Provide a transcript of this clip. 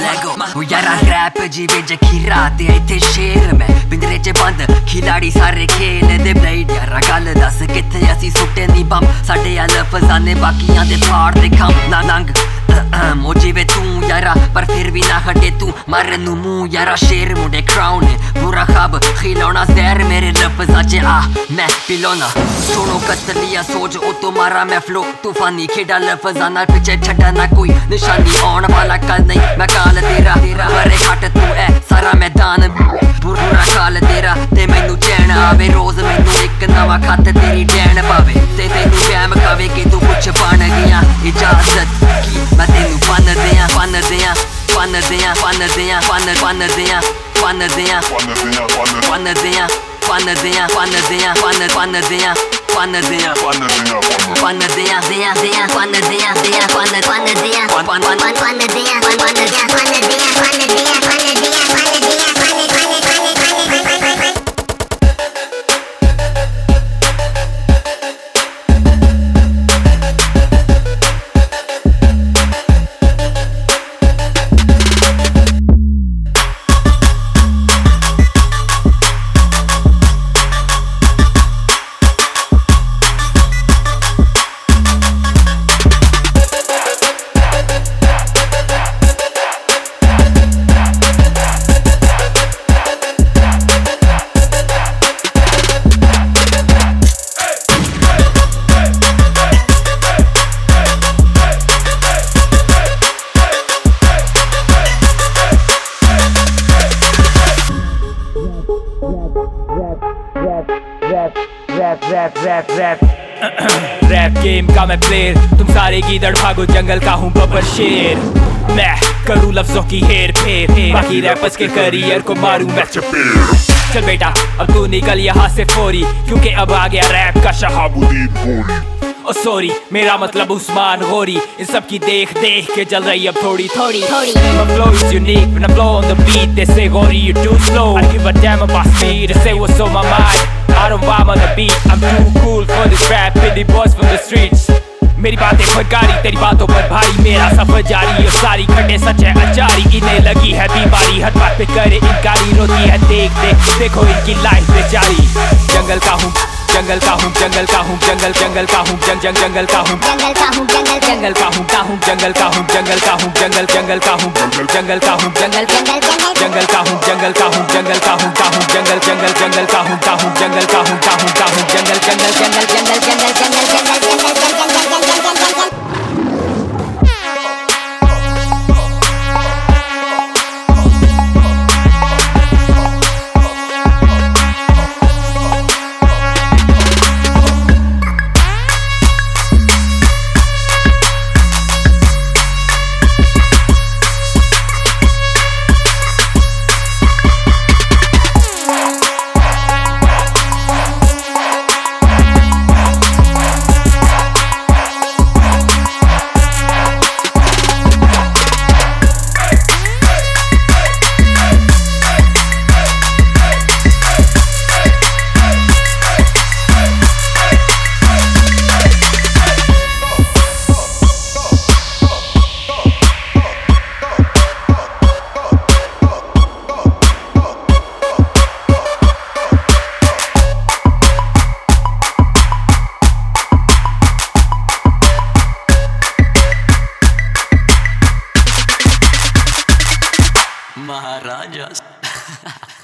Legault ਉਹ ਯਾਰਾ rap ਜੀ ਵਿੱਚ ਤੇ ਇੱਥੇ ਸ਼ੇਰ ਮੈਂ। ਪਿੰਜਰੇ 'ਚ ਬੰਦ ਖਿਲਾੜੀ ਸਾਰੇ ਖੇਲਦੇ ਬਲੇਡ ਯਾਰਾ ਗੱਲ ਦੱਸ, ਕਿੱਥੇ ਅਸੀਂ ਸੁੱਟੇ ਨਹੀਂ ਬੰਮ ਸਾਡੇ ਆ ਲਫ਼ਜ਼ਾਂ ਬਾਕੀਆਂ ਦੇ ਫਾੜ ਦੇ ਖੰਮ ਨਾ ਨੰਗ ਉਹ ਜਿਵੇਂ ਤੂੰ, ਯਾਰਾ, ਪਰ ਫਿਰ ਵੀ ਨਾ ਹਟੇ ਤੂੰ। ਮਾਰਨ ਨੂੰ ਮੂੰਹ, ਯਾਰਾ, ਸ਼ੇਰ ਮੁੰਡੇ ਕਰਾਉਨ ਬੁਰਾ ਖਬ, ਖਿਲਾਉਣਾ ਜ਼ਹਿਰ ਮੇਰੇ ਲਫ਼ਜ਼ਾਂ 'ਚ। ਆ ਮੈਂ ਪਿਲੋਨਾ। सुनो कतलिया सोच ओ तुम्हारा मैं फ्लो तूफानी खेड़ा लफजाना पीछे छटा ना कोई निशानी आन वाला कल नहीं मैं काल तेरा तेरा मरे घट तू है सारा मैदान पूरा काल तेरा ते मैनू चैन आवे रोज मैनू एक नवा खत तेरी डैन पावे ते तेनू वहम कावे कि तू कुछ बन गया इजाज़त की मैं तेनू बन दिया बन दिया बन दिया बन दिया पान बन दिया बन दिया बन दिया बन दिया बन दिया बन दिया बन दिया Panadea, Panadea, Panadea, Panadea, Panadea, Panadea, Panadea, Panadea, Panadea, Panadea, Panadea, Panadea, rap rap rap rap rap game का मैं प्लेयर तुम सारे गीदड़ भागो जंगल का हूँ बबर शेर मैं करूँ लफ्जों की हेर फेर बाकी रैपर्स के करियर को मारूं मैं. चपेर चल बेटा अब तू निकल यहाँ से फौरी क्योंकि अब आ गया रैप का शहाबुद्दीन गोरी ओ सॉरी मेरा मतलब उस्मान गोरी. इन सब की देख देख के जल रही अब थोड़ी थोड़ी. थोड़ी। My flow is unique when I blow on the beat They say Gori you too slow? I give a damn about speed They say what's on my mind? I don't vibe on the beat I'm too cool for this rap Indie boys from the streets मेरी बातें फटकारी तेरी बातों पर भारी मेरा सफ़र जारी ये सारी खटे सच है अचारी इन्हें लगी है बीमारी हर बात पे करे इनकारी रोती है देख देख देखो इनकी लाइफ बेचारी जंगल का हूँ जंगल का हूँ जंगल का हूँ जंगल जंगल का हूँ जंग जंग जंगल का हूँ जंगल का हूँ जंगल जंगल का हूँ का हूँ जंगल का हूँ जंगल का हूँ जंगल जंगल का हूँ जंगल का हूँ जंगल जंगल जंगल जंगल का हूँ जंगल का हूँ जंगल का हूँ का Maharajas.